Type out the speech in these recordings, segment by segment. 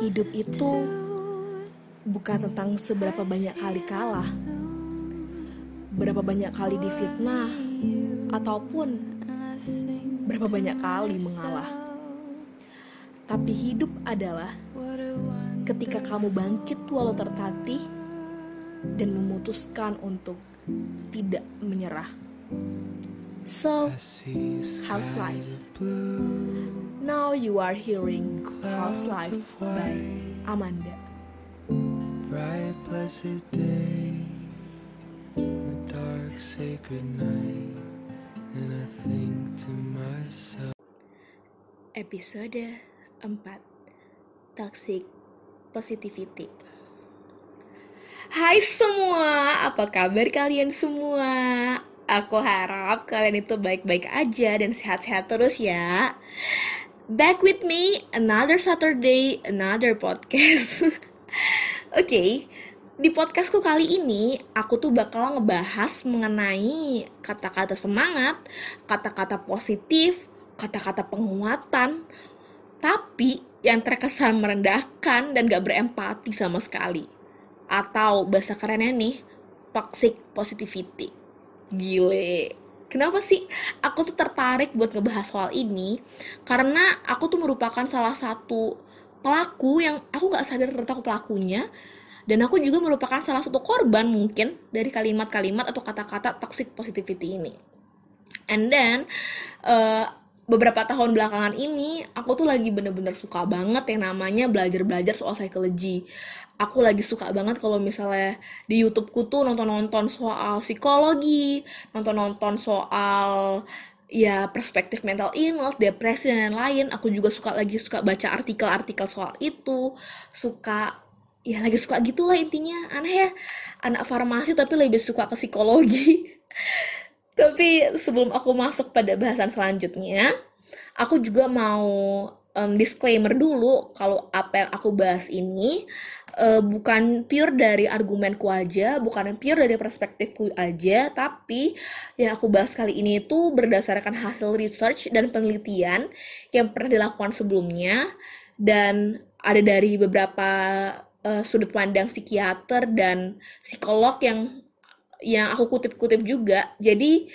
Hidup itu bukan tentang seberapa banyak kali kalah, berapa banyak kali difitnah, ataupun berapa banyak kali mengalah. Tapi hidup adalah ketika kamu bangkit walau tertatih dan memutuskan untuk tidak menyerah. So, how's life? Now you are hearing How's Life by Amanda. bright blessed day, the dark sacred night, and I think to myself. Episode 4 Toxic Positivity Hai semua, apa kabar kalian semua? Aku harap kalian itu baik-baik aja dan sehat-sehat terus ya Back with me, another Saturday, another podcast Oke, di podcastku kali ini aku tuh bakal ngebahas mengenai kata-kata semangat, kata-kata positif, kata-kata penguatan, tapi yang terkesan merendahkan dan gak berempati sama sekali. Atau bahasa kerennya nih, toxic positivity. Gile. Kenapa sih aku tuh tertarik buat ngebahas soal ini? Karena aku tuh merupakan salah satu pelaku yang aku gak sadar ternyata aku pelakunya. Dan aku juga merupakan salah satu korban mungkin dari kalimat-kalimat atau kata-kata toxic positivity ini. And then eh, beberapa tahun belakangan ini aku tuh lagi bener-bener suka banget yang namanya belajar-belajar soal psikologi. Aku lagi suka banget kalau misalnya di YouTubeku tuh nonton-nonton soal psikologi, nonton-nonton soal ya perspektif mental illness, depresi dan lain-lain. Aku juga suka lagi suka baca artikel-artikel soal itu, suka ya lagi suka gitulah intinya. Aneh ya, anak farmasi tapi lebih suka ke psikologi. Tapi sebelum aku masuk pada bahasan selanjutnya, aku juga mau em, disclaimer dulu kalau apa yang aku bahas ini eh, bukan pure dari argumenku aja, bukan pure dari perspektifku aja, tapi yang aku bahas kali ini itu berdasarkan hasil research dan penelitian yang pernah dilakukan sebelumnya dan ada dari beberapa eh, sudut pandang psikiater dan psikolog yang yang aku kutip-kutip juga. Jadi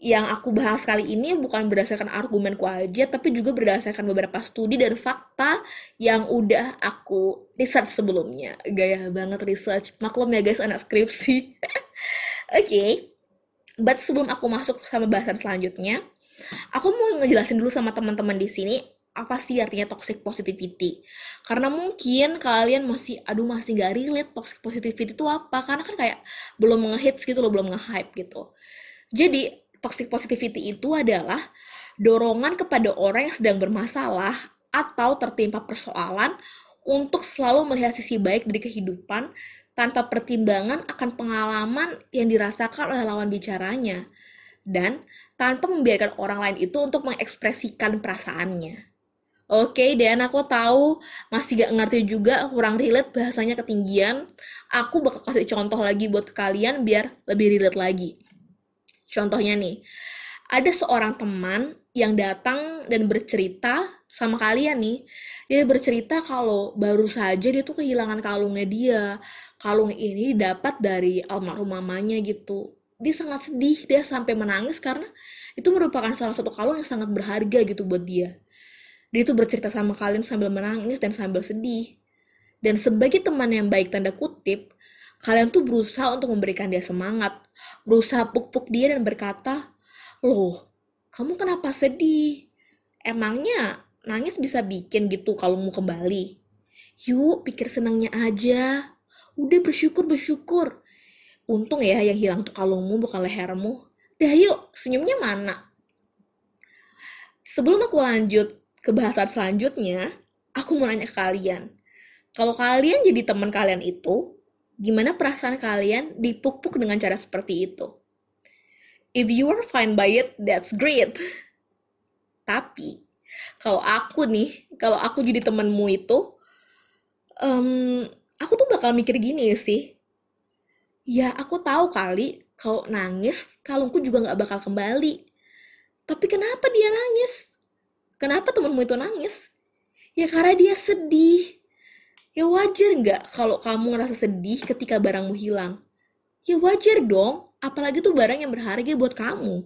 yang aku bahas kali ini bukan berdasarkan argumenku aja, tapi juga berdasarkan beberapa studi dan fakta yang udah aku research sebelumnya. Gaya banget research. Maklum ya guys, anak skripsi. Oke, but sebelum aku masuk sama bahasan selanjutnya, aku mau ngejelasin dulu sama teman-teman di sini apa sih artinya toxic positivity. Karena mungkin kalian masih, aduh masih gak relate toxic positivity itu apa. Karena kan kayak belum ngehits gitu loh, belum nge-hype gitu. Jadi, toxic positivity itu adalah dorongan kepada orang yang sedang bermasalah atau tertimpa persoalan untuk selalu melihat sisi baik dari kehidupan tanpa pertimbangan akan pengalaman yang dirasakan oleh lawan bicaranya dan tanpa membiarkan orang lain itu untuk mengekspresikan perasaannya. Oke, dan aku tahu masih gak ngerti juga, kurang relate bahasanya ketinggian. Aku bakal kasih contoh lagi buat kalian biar lebih relate lagi. Contohnya nih, ada seorang teman yang datang dan bercerita sama kalian nih. Dia bercerita kalau baru saja dia tuh kehilangan kalungnya dia. Kalung ini dapat dari almarhum mamanya gitu. Dia sangat sedih, dia sampai menangis karena itu merupakan salah satu kalung yang sangat berharga gitu buat dia. Dia tuh bercerita sama kalian sambil menangis dan sambil sedih. Dan sebagai teman yang baik tanda kutip, kalian tuh berusaha untuk memberikan dia semangat, berusaha puk-puk dia dan berkata, Loh, kamu kenapa sedih? Emangnya nangis bisa bikin gitu kalau mau kembali? Yuk, pikir senangnya aja. Udah bersyukur, bersyukur. Untung ya yang hilang tuh kalungmu bukan lehermu. Dah yuk, senyumnya mana? Sebelum aku lanjut ke bahasan selanjutnya, aku mau nanya ke kalian. Kalau kalian jadi teman kalian itu, gimana perasaan kalian dipuk-puk dengan cara seperti itu? If you are fine by it, that's great. Tapi, kalau aku nih, kalau aku jadi temenmu itu, em, aku tuh bakal mikir gini sih. Ya, aku tahu kali kalau nangis, kalungku juga nggak bakal kembali. Tapi kenapa dia nangis? Kenapa temanmu itu nangis? Ya karena dia sedih. Ya wajar nggak kalau kamu ngerasa sedih ketika barangmu hilang? Ya wajar dong, apalagi tuh barang yang berharga buat kamu.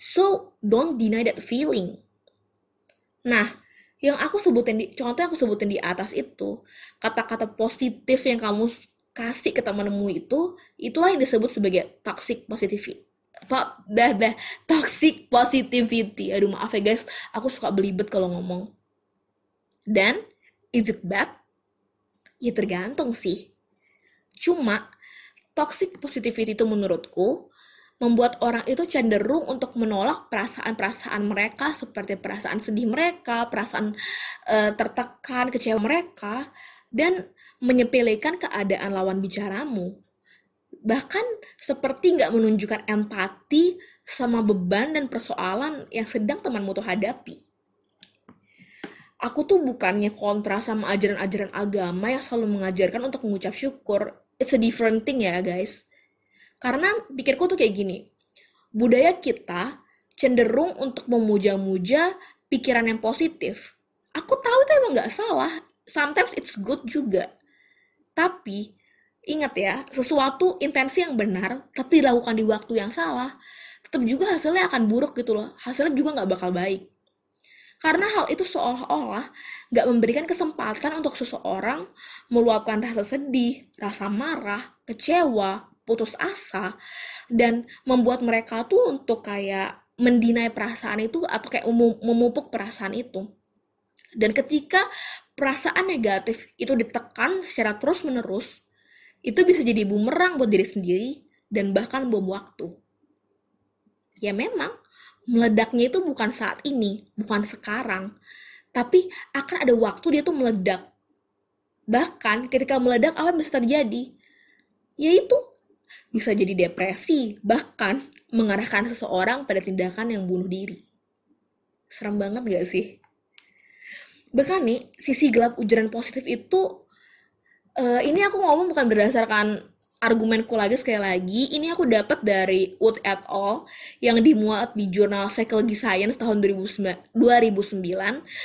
So, don't deny that feeling. Nah, yang aku sebutin di contoh yang aku sebutin di atas itu, kata-kata positif yang kamu kasih ke temanmu itu, itulah yang disebut sebagai toxic positivity. Dah, dah, toxic positivity. Aduh maaf ya guys, aku suka belibet kalau ngomong. Dan, is it bad? Ya tergantung sih. Cuma, toxic positivity itu menurutku membuat orang itu cenderung untuk menolak perasaan-perasaan mereka seperti perasaan sedih mereka, perasaan uh, tertekan, kecewa mereka, dan menyepelekan keadaan lawan bicaramu. Bahkan seperti nggak menunjukkan empati sama beban dan persoalan yang sedang temanmu tuh hadapi. Aku tuh bukannya kontra sama ajaran-ajaran agama yang selalu mengajarkan untuk mengucap syukur. It's a different thing ya guys karena pikirku tuh kayak gini, budaya kita cenderung untuk memuja-muja pikiran yang positif. Aku tahu itu emang nggak salah, sometimes it's good juga. Tapi, ingat ya, sesuatu intensi yang benar, tapi dilakukan di waktu yang salah, tetap juga hasilnya akan buruk gitu loh. Hasilnya juga nggak bakal baik. Karena hal itu seolah-olah nggak memberikan kesempatan untuk seseorang meluapkan rasa sedih, rasa marah, kecewa, putus asa dan membuat mereka tuh untuk kayak mendinai perasaan itu atau kayak memupuk perasaan itu. Dan ketika perasaan negatif itu ditekan secara terus-menerus, itu bisa jadi bumerang buat diri sendiri dan bahkan bom waktu. Ya memang, meledaknya itu bukan saat ini, bukan sekarang, tapi akan ada waktu dia tuh meledak. Bahkan ketika meledak apa yang bisa terjadi? Yaitu bisa jadi depresi, bahkan mengarahkan seseorang pada tindakan yang bunuh diri. Serem banget gak sih? Bahkan nih, sisi gelap ujaran positif itu, uh, ini aku ngomong bukan berdasarkan argumenku lagi sekali lagi, ini aku dapat dari Wood et al. yang dimuat di jurnal Psychology Science tahun 2009.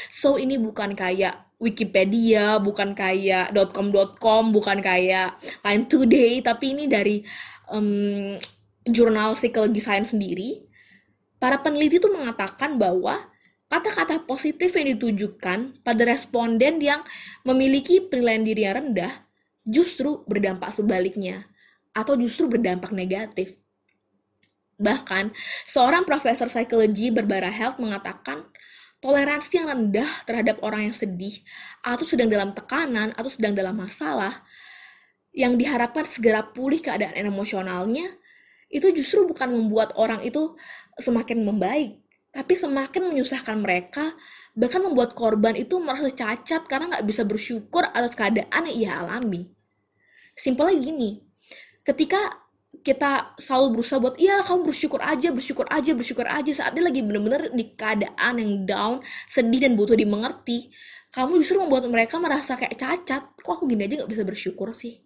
So ini bukan kayak Wikipedia, bukan kayak .com.com, bukan kayak Line Today, tapi ini dari um, jurnal Psychology Science sendiri. Para peneliti itu mengatakan bahwa kata-kata positif yang ditujukan pada responden yang memiliki penilaian diri yang rendah justru berdampak sebaliknya atau justru berdampak negatif. Bahkan, seorang profesor psikologi berbara health mengatakan toleransi yang rendah terhadap orang yang sedih atau sedang dalam tekanan atau sedang dalam masalah yang diharapkan segera pulih keadaan emosionalnya itu justru bukan membuat orang itu semakin membaik tapi semakin menyusahkan mereka bahkan membuat korban itu merasa cacat karena nggak bisa bersyukur atas keadaan yang ia alami simpelnya gini ketika kita selalu berusaha buat iya kamu bersyukur aja bersyukur aja bersyukur aja saat dia lagi bener-bener di keadaan yang down sedih dan butuh dimengerti kamu justru membuat mereka merasa kayak cacat. Kok aku gini aja nggak bisa bersyukur sih?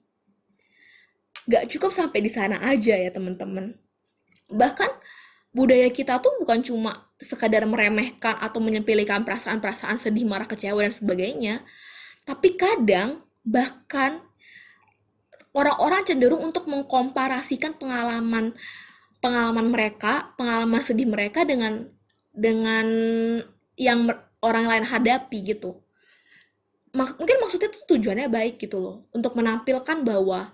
Gak cukup sampai di sana aja ya teman-teman. Bahkan budaya kita tuh bukan cuma sekadar meremehkan atau menyepelekan perasaan-perasaan sedih marah kecewa dan sebagainya tapi kadang bahkan orang-orang cenderung untuk mengkomparasikan pengalaman pengalaman mereka, pengalaman sedih mereka dengan dengan yang orang lain hadapi gitu. Mungkin maksudnya itu tujuannya baik gitu loh, untuk menampilkan bahwa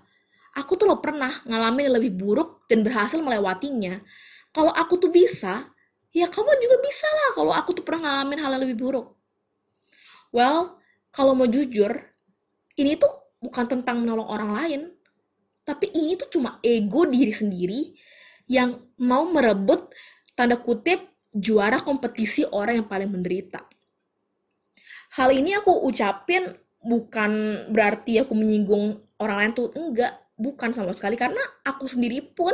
aku tuh lo pernah ngalamin yang lebih buruk dan berhasil melewatinya. Kalau aku tuh bisa, ya kamu juga bisa lah kalau aku tuh pernah ngalamin hal yang lebih buruk. Well, kalau mau jujur, ini tuh bukan tentang menolong orang lain, tapi ini tuh cuma ego diri sendiri yang mau merebut tanda kutip juara kompetisi orang yang paling menderita. Hal ini aku ucapin bukan berarti aku menyinggung orang lain tuh enggak, bukan sama sekali karena aku sendiri pun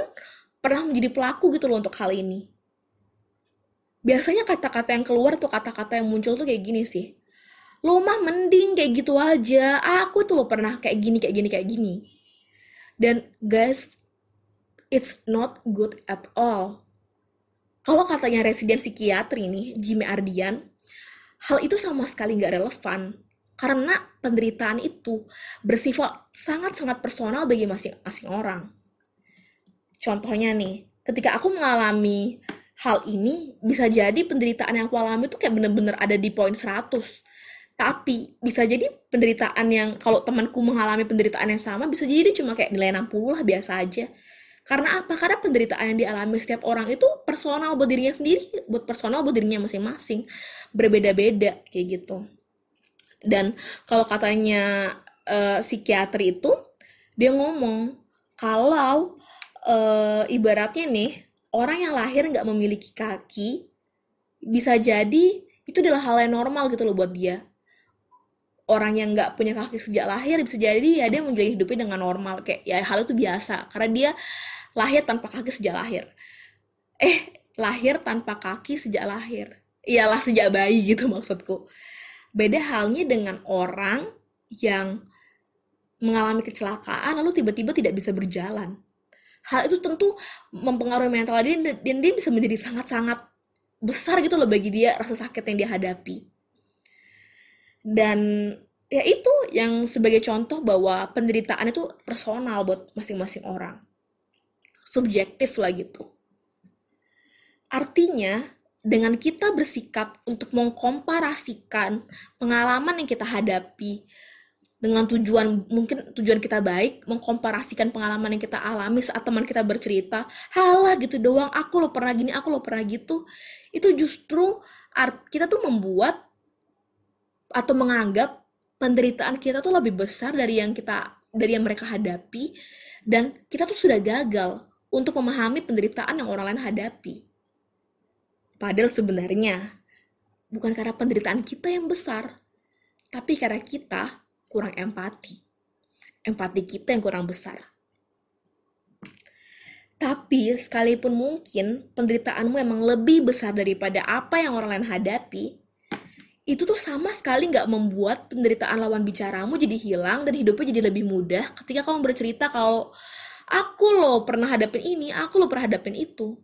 pernah menjadi pelaku gitu loh untuk hal ini. Biasanya kata-kata yang keluar tuh kata-kata yang muncul tuh kayak gini sih lo mah mending kayak gitu aja aku tuh pernah kayak gini kayak gini kayak gini dan guys it's not good at all kalau katanya residen psikiatri nih, Jimmy Ardian, hal itu sama sekali nggak relevan. Karena penderitaan itu bersifat sangat-sangat personal bagi masing-masing orang. Contohnya nih, ketika aku mengalami hal ini, bisa jadi penderitaan yang aku alami itu kayak bener-bener ada di poin 100. Tapi bisa jadi penderitaan yang kalau temanku mengalami penderitaan yang sama bisa jadi cuma kayak nilai 60 lah biasa aja. Karena apa? Karena penderitaan yang dialami setiap orang itu personal buat dirinya sendiri, buat personal buat dirinya masing-masing. Berbeda-beda kayak gitu. Dan kalau katanya eh, psikiatri itu dia ngomong kalau eh, ibaratnya nih orang yang lahir nggak memiliki kaki bisa jadi itu adalah hal yang normal gitu loh buat dia orang yang nggak punya kaki sejak lahir bisa jadi ya dia menjalani hidupnya dengan normal. Kayak ya hal itu biasa. Karena dia lahir tanpa kaki sejak lahir. Eh lahir tanpa kaki sejak lahir. Iyalah sejak bayi gitu maksudku. Beda halnya dengan orang yang mengalami kecelakaan lalu tiba-tiba tidak bisa berjalan. Hal itu tentu mempengaruhi mental dia dan dia bisa menjadi sangat-sangat besar gitu loh bagi dia rasa sakit yang dia hadapi dan ya itu yang sebagai contoh bahwa penderitaan itu personal buat masing-masing orang. Subjektif lah gitu. Artinya dengan kita bersikap untuk mengkomparasikan pengalaman yang kita hadapi dengan tujuan mungkin tujuan kita baik mengkomparasikan pengalaman yang kita alami saat teman kita bercerita halah gitu doang aku lo pernah gini aku lo pernah gitu itu justru kita tuh membuat atau menganggap penderitaan kita tuh lebih besar dari yang kita dari yang mereka hadapi dan kita tuh sudah gagal untuk memahami penderitaan yang orang lain hadapi padahal sebenarnya bukan karena penderitaan kita yang besar tapi karena kita kurang empati. Empati kita yang kurang besar. Tapi sekalipun mungkin penderitaanmu emang lebih besar daripada apa yang orang lain hadapi, itu tuh sama sekali nggak membuat penderitaan lawan bicaramu jadi hilang dan hidupnya jadi lebih mudah ketika kamu bercerita kalau aku loh pernah hadapin ini, aku loh pernah hadapin itu.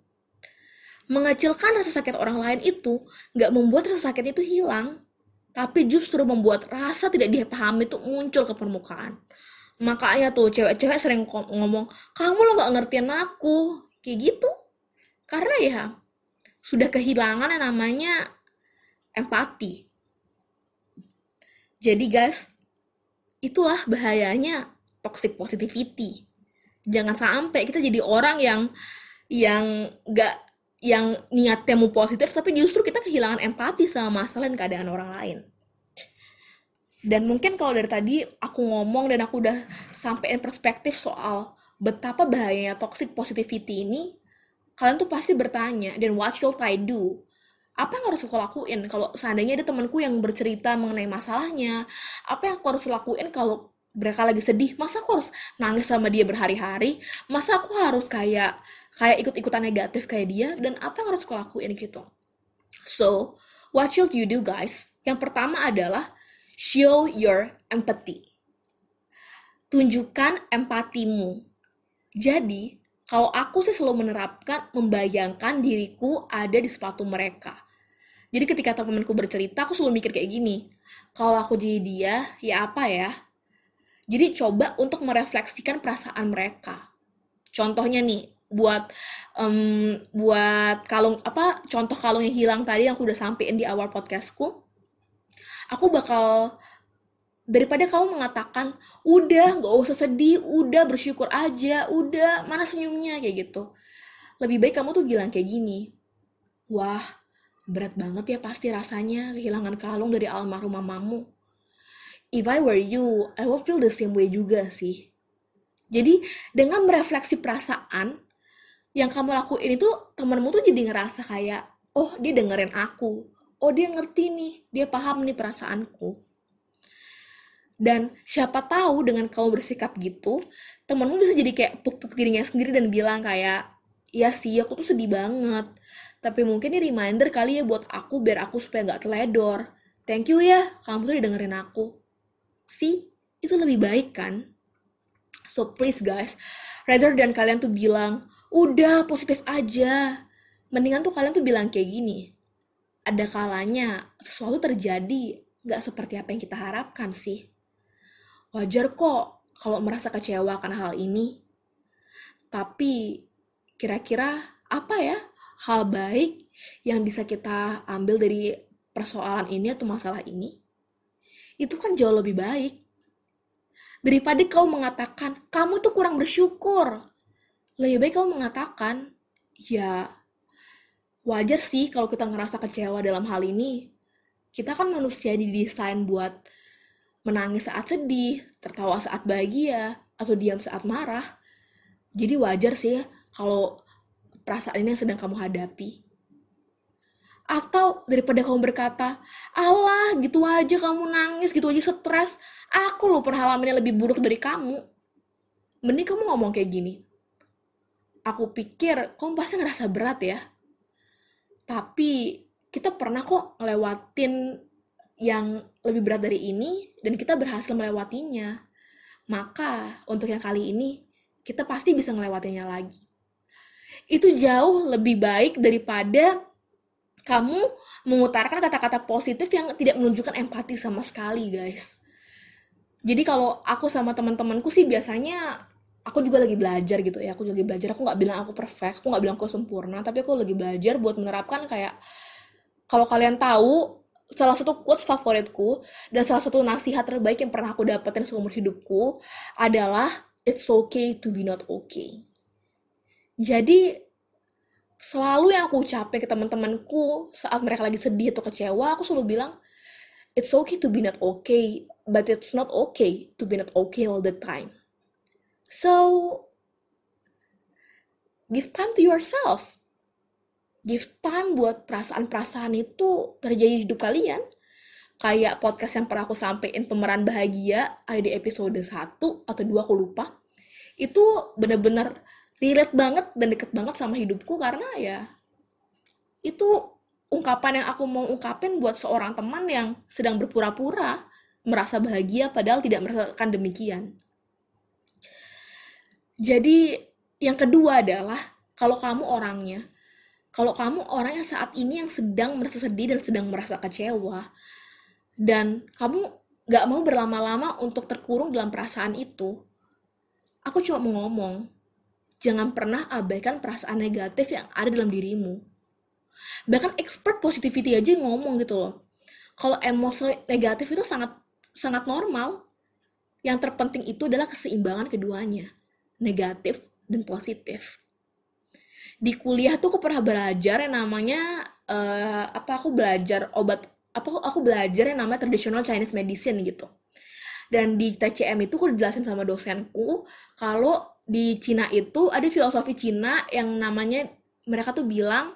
Mengecilkan rasa sakit orang lain itu nggak membuat rasa sakit itu hilang, tapi justru membuat rasa tidak dipahami itu muncul ke permukaan. Makanya tuh cewek-cewek sering ngomong, kamu lo gak ngertiin aku, kayak gitu. Karena ya sudah kehilangan yang namanya empati. Jadi guys, itulah bahayanya toxic positivity. Jangan sampai kita jadi orang yang yang gak yang niatnya mau positif tapi justru kita kehilangan empati sama masalah dan keadaan orang lain dan mungkin kalau dari tadi aku ngomong dan aku udah sampein perspektif soal betapa bahayanya toxic positivity ini kalian tuh pasti bertanya dan what should I do apa yang harus aku lakuin? Kalau seandainya ada temanku yang bercerita mengenai masalahnya apa yang aku harus lakuin kalau mereka lagi sedih? Masa aku harus nangis sama dia berhari-hari? Masa aku harus kayak kayak ikut-ikutan negatif kayak dia? Dan apa yang harus aku lakuin gitu? So what should you do guys? Yang pertama adalah show your empathy. Tunjukkan empatimu. Jadi kalau aku sih selalu menerapkan membayangkan diriku ada di sepatu mereka jadi ketika temanku bercerita aku selalu mikir kayak gini kalau aku jadi dia ya apa ya? Jadi coba untuk merefleksikan perasaan mereka. Contohnya nih buat um, buat kalung apa contoh kalung yang hilang tadi yang aku udah sampein di awal podcastku aku bakal daripada kamu mengatakan udah gak usah sedih udah bersyukur aja udah mana senyumnya? kayak gitu. Lebih baik kamu tuh bilang kayak gini wah berat banget ya pasti rasanya kehilangan kalung dari almarhum mamamu. If I were you I will feel the same way juga sih. Jadi dengan merefleksi perasaan yang kamu lakuin itu temenmu tuh jadi ngerasa kayak oh dia dengerin aku. Oh dia ngerti nih dia paham nih perasaanku. Dan siapa tahu dengan kamu bersikap gitu temenmu bisa jadi kayak puk-puk dirinya sendiri dan bilang kayak ya sih aku tuh sedih banget tapi mungkin ini reminder kali ya buat aku biar aku supaya nggak teledor. Thank you ya kamu tuh udah dengerin aku. Sih itu lebih baik kan? So please guys rather dan kalian tuh bilang udah positif aja mendingan tuh kalian tuh bilang kayak gini ada kalanya sesuatu terjadi nggak seperti apa yang kita harapkan sih. Wajar kok kalau merasa kecewa akan hal ini. Tapi kira-kira apa ya hal baik yang bisa kita ambil dari persoalan ini atau masalah ini itu kan jauh lebih baik. Daripada kau mengatakan kamu tuh kurang bersyukur. Lebih baik kau mengatakan ya wajar sih kalau kita ngerasa kecewa dalam hal ini. Kita kan manusia didesain buat menangis saat sedih tertawa saat bahagia atau diam saat marah. Jadi wajar sih kalau perasaan ini yang sedang kamu hadapi atau daripada kamu berkata, Allah gitu aja kamu nangis, gitu aja stres, aku loh pengalamannya lebih buruk dari kamu. Mending kamu ngomong kayak gini. Aku pikir kamu pasti ngerasa berat ya. Tapi kita pernah kok ngelewatin yang lebih berat dari ini dan kita berhasil melewatinya. Maka untuk yang kali ini kita pasti bisa ngelewatinya lagi. Itu jauh lebih baik daripada kamu mengutarakan kata-kata positif yang tidak menunjukkan empati sama sekali, guys. Jadi kalau aku sama teman-temanku sih biasanya aku juga lagi belajar gitu ya. Aku juga lagi belajar. Aku nggak bilang aku perfect, aku nggak bilang aku sempurna, tapi aku lagi belajar buat menerapkan kayak kalau kalian tahu salah satu quotes favoritku dan salah satu nasihat terbaik yang pernah aku dapetin seumur hidupku adalah it's okay to be not okay. Jadi selalu yang aku ucapin ke teman-temanku saat mereka lagi sedih atau kecewa, aku selalu bilang, it's okay to be not okay, but it's not okay to be not okay all the time. So, give time to yourself. Give time buat perasaan-perasaan itu terjadi di hidup kalian. Kayak podcast yang pernah aku sampein pemeran bahagia, ada di episode 1 atau 2 aku lupa. Itu bener-bener relate banget dan deket banget sama hidupku karena ya itu ungkapan yang aku mau ungkapin buat seorang teman yang sedang berpura-pura merasa bahagia padahal tidak merasakan demikian. Jadi yang kedua adalah kalau kamu orangnya, kalau kamu orang yang saat ini yang sedang merasa sedih dan sedang merasa kecewa, dan kamu gak mau berlama-lama untuk terkurung dalam perasaan itu, aku cuma mau ngomong, jangan pernah abaikan perasaan negatif yang ada dalam dirimu. Bahkan expert positivity aja ngomong gitu loh. Kalau emosi negatif itu sangat sangat normal. Yang terpenting itu adalah keseimbangan keduanya, negatif dan positif. Di kuliah tuh aku pernah belajar yang namanya uh, apa aku belajar obat apa aku belajar yang namanya traditional Chinese medicine gitu. Dan di TCM itu aku dijelasin sama dosenku kalau di Cina itu ada filosofi Cina yang namanya mereka tuh bilang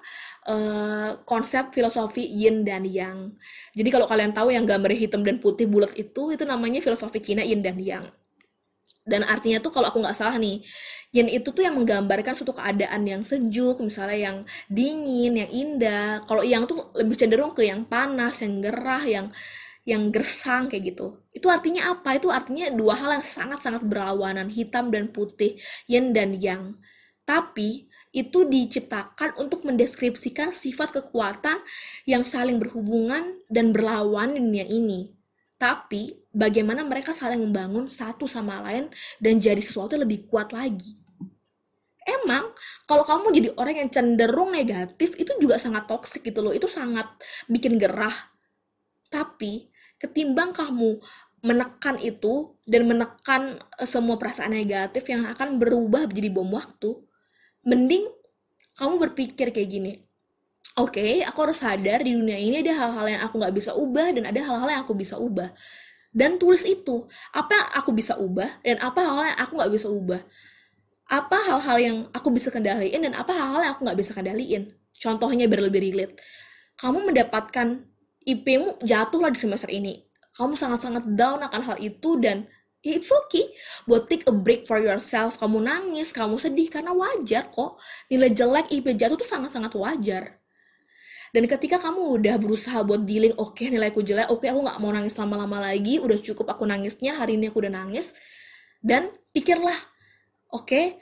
uh, konsep filosofi yin dan yang. Jadi kalau kalian tahu yang gambar hitam dan putih bulat itu itu namanya filosofi Cina yin dan yang. Dan artinya tuh kalau aku nggak salah nih, yin itu tuh yang menggambarkan suatu keadaan yang sejuk, misalnya yang dingin, yang indah. Kalau yang tuh lebih cenderung ke yang panas, yang gerah, yang yang gersang kayak gitu. Itu artinya apa? Itu artinya dua hal yang sangat-sangat berlawanan, hitam dan putih, yin dan yang. Tapi itu diciptakan untuk mendeskripsikan sifat kekuatan yang saling berhubungan dan berlawan di dunia ini. Tapi bagaimana mereka saling membangun satu sama lain dan jadi sesuatu yang lebih kuat lagi. Emang kalau kamu jadi orang yang cenderung negatif itu juga sangat toksik gitu loh. Itu sangat bikin gerah. Tapi ketimbang kamu menekan itu dan menekan eh, semua perasaan negatif yang akan berubah menjadi bom waktu, mending kamu berpikir kayak gini. Oke, okay, aku harus sadar di dunia ini ada hal-hal yang aku nggak bisa ubah dan ada hal-hal yang aku bisa ubah. Dan tulis itu, apa yang aku bisa ubah dan apa hal-hal yang aku nggak bisa ubah. Apa hal-hal yang aku bisa kendaliin dan apa hal-hal yang aku nggak bisa kendaliin. Contohnya biar lebih relate. Kamu mendapatkan IP-mu jatuh lah di semester ini. Kamu sangat-sangat down akan hal itu dan ya it's okay buat take a break for yourself. Kamu nangis, kamu sedih karena wajar kok. Nilai jelek IP jatuh tuh sangat-sangat wajar. Dan ketika kamu udah berusaha buat dealing, oke okay, nilaiku jelek, oke okay, aku nggak mau nangis lama-lama lagi, udah cukup aku nangisnya, hari ini aku udah nangis. Dan pikirlah, oke, okay,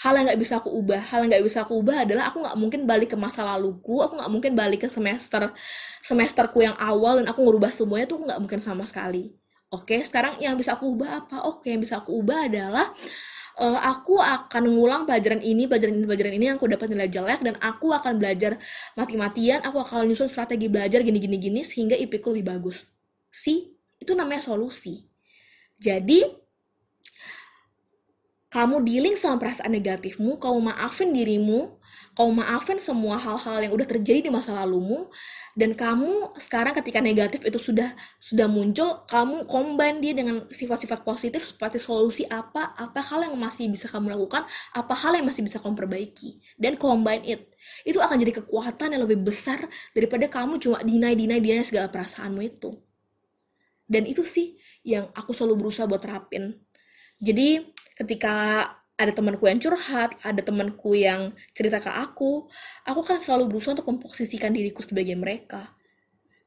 hal yang nggak bisa aku ubah hal yang nggak bisa aku ubah adalah aku nggak mungkin balik ke masa laluku aku nggak mungkin balik ke semester semesterku yang awal dan aku ngerubah semuanya tuh nggak mungkin sama sekali oke sekarang yang bisa aku ubah apa oke yang bisa aku ubah adalah uh, aku akan ngulang pelajaran ini, pelajaran ini, pelajaran ini yang aku dapat nilai jelek dan aku akan belajar mati-matian, aku akan nyusun strategi belajar gini-gini gini sehingga IP ku lebih bagus. Si, itu namanya solusi. Jadi kamu dealing sama perasaan negatifmu, kamu maafin dirimu, kamu maafin semua hal-hal yang udah terjadi di masa lalumu, dan kamu sekarang ketika negatif itu sudah sudah muncul, kamu combine dia dengan sifat-sifat positif seperti solusi apa, apa hal yang masih bisa kamu lakukan, apa hal yang masih bisa kamu perbaiki, dan combine it. Itu akan jadi kekuatan yang lebih besar daripada kamu cuma deny, deny, deny segala perasaanmu itu. Dan itu sih yang aku selalu berusaha buat terapin. Jadi ketika ada temanku yang curhat, ada temanku yang cerita ke aku, aku kan selalu berusaha untuk memposisikan diriku sebagai mereka.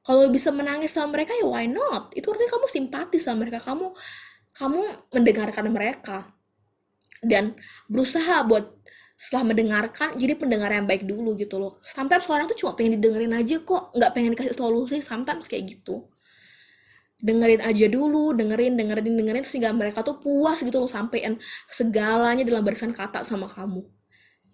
Kalau bisa menangis sama mereka ya why not? Itu artinya kamu simpati sama mereka, kamu kamu mendengarkan mereka dan berusaha buat setelah mendengarkan jadi pendengar yang baik dulu gitu loh. Sometimes orang tuh cuma pengen didengerin aja kok, nggak pengen dikasih solusi. Sometimes kayak gitu dengerin aja dulu, dengerin, dengerin, dengerin sehingga mereka tuh puas gitu loh sampein segalanya dalam barisan kata sama kamu.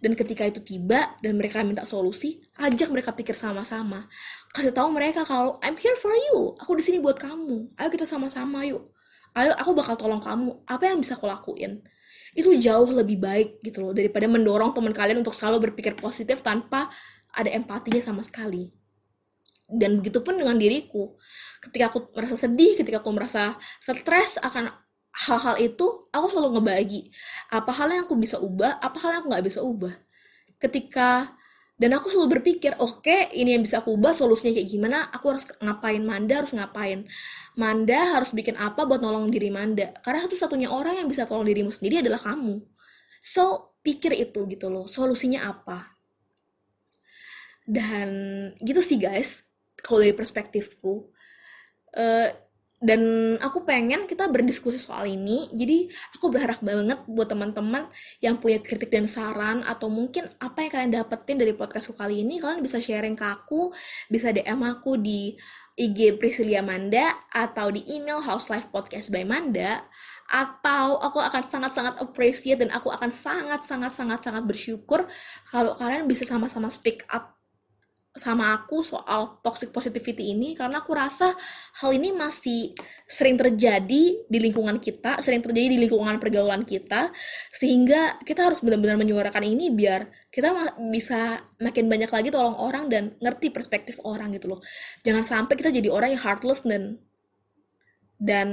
Dan ketika itu tiba dan mereka minta solusi, ajak mereka pikir sama-sama. Kasih tahu mereka kalau I'm here for you. Aku di sini buat kamu. Ayo kita sama-sama yuk. Ayo aku bakal tolong kamu. Apa yang bisa aku lakuin? Itu jauh lebih baik gitu loh daripada mendorong teman kalian untuk selalu berpikir positif tanpa ada empatinya sama sekali dan begitupun dengan diriku. Ketika aku merasa sedih ketika aku merasa stres akan hal-hal itu aku selalu ngebagi. Apa hal yang aku bisa ubah apa hal yang aku nggak bisa ubah. Ketika dan aku selalu berpikir oke okay, ini yang bisa aku ubah solusinya kayak gimana aku harus ngapain Manda harus ngapain? Manda harus bikin apa buat nolong diri Manda? Karena satu-satunya orang yang bisa tolong dirimu sendiri adalah kamu. So pikir itu gitu loh solusinya apa? Dan gitu sih guys kalau dari perspektifku uh, dan aku pengen kita berdiskusi soal ini. Jadi aku berharap banget buat teman-teman yang punya kritik dan saran atau mungkin apa yang kalian dapetin dari podcastku kali ini kalian bisa sharing ke aku bisa DM aku di IG Priscilia Manda atau di email House Life Podcast by Manda atau aku akan sangat-sangat appreciate dan aku akan sangat-sangat-sangat-sangat bersyukur kalau kalian bisa sama-sama speak up sama aku soal toxic positivity ini karena aku rasa hal ini masih sering terjadi di lingkungan kita, sering terjadi di lingkungan pergaulan kita sehingga kita harus benar-benar menyuarakan ini biar kita bisa makin banyak lagi tolong orang dan ngerti perspektif orang gitu loh. Jangan sampai kita jadi orang yang heartless dan dan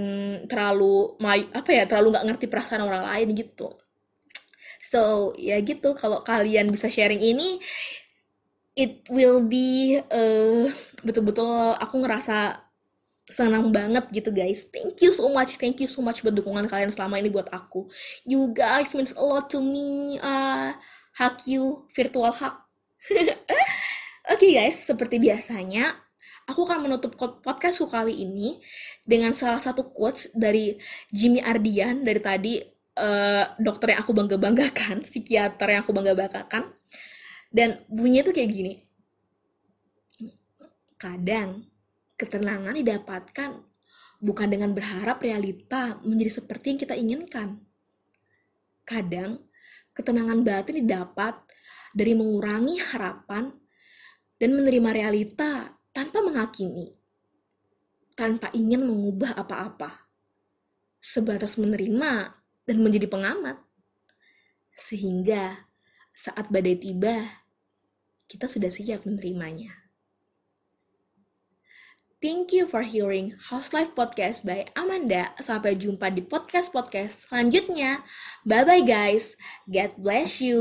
terlalu apa ya terlalu nggak ngerti perasaan orang lain gitu. So ya gitu kalau kalian bisa sharing ini it will be uh, betul-betul aku ngerasa senang banget gitu guys. Thank you so much, thank you so much buat dukungan kalian selama ini buat aku. You guys means a lot to me. Uh, hug you, virtual hug. Oke okay guys, seperti biasanya, aku akan menutup podcastku kali ini dengan salah satu quotes dari Jimmy Ardian dari tadi uh, dokter yang aku bangga banggakan, psikiater yang aku bangga banggakan. Dan bunyinya tuh kayak gini. Kadang ketenangan didapatkan bukan dengan berharap realita menjadi seperti yang kita inginkan. Kadang ketenangan batin didapat dari mengurangi harapan dan menerima realita tanpa menghakimi, tanpa ingin mengubah apa-apa, sebatas menerima dan menjadi pengamat, sehingga saat badai tiba, kita sudah siap menerimanya. Thank you for hearing House Life Podcast by Amanda. Sampai jumpa di podcast-podcast selanjutnya. Bye-bye guys. God bless you.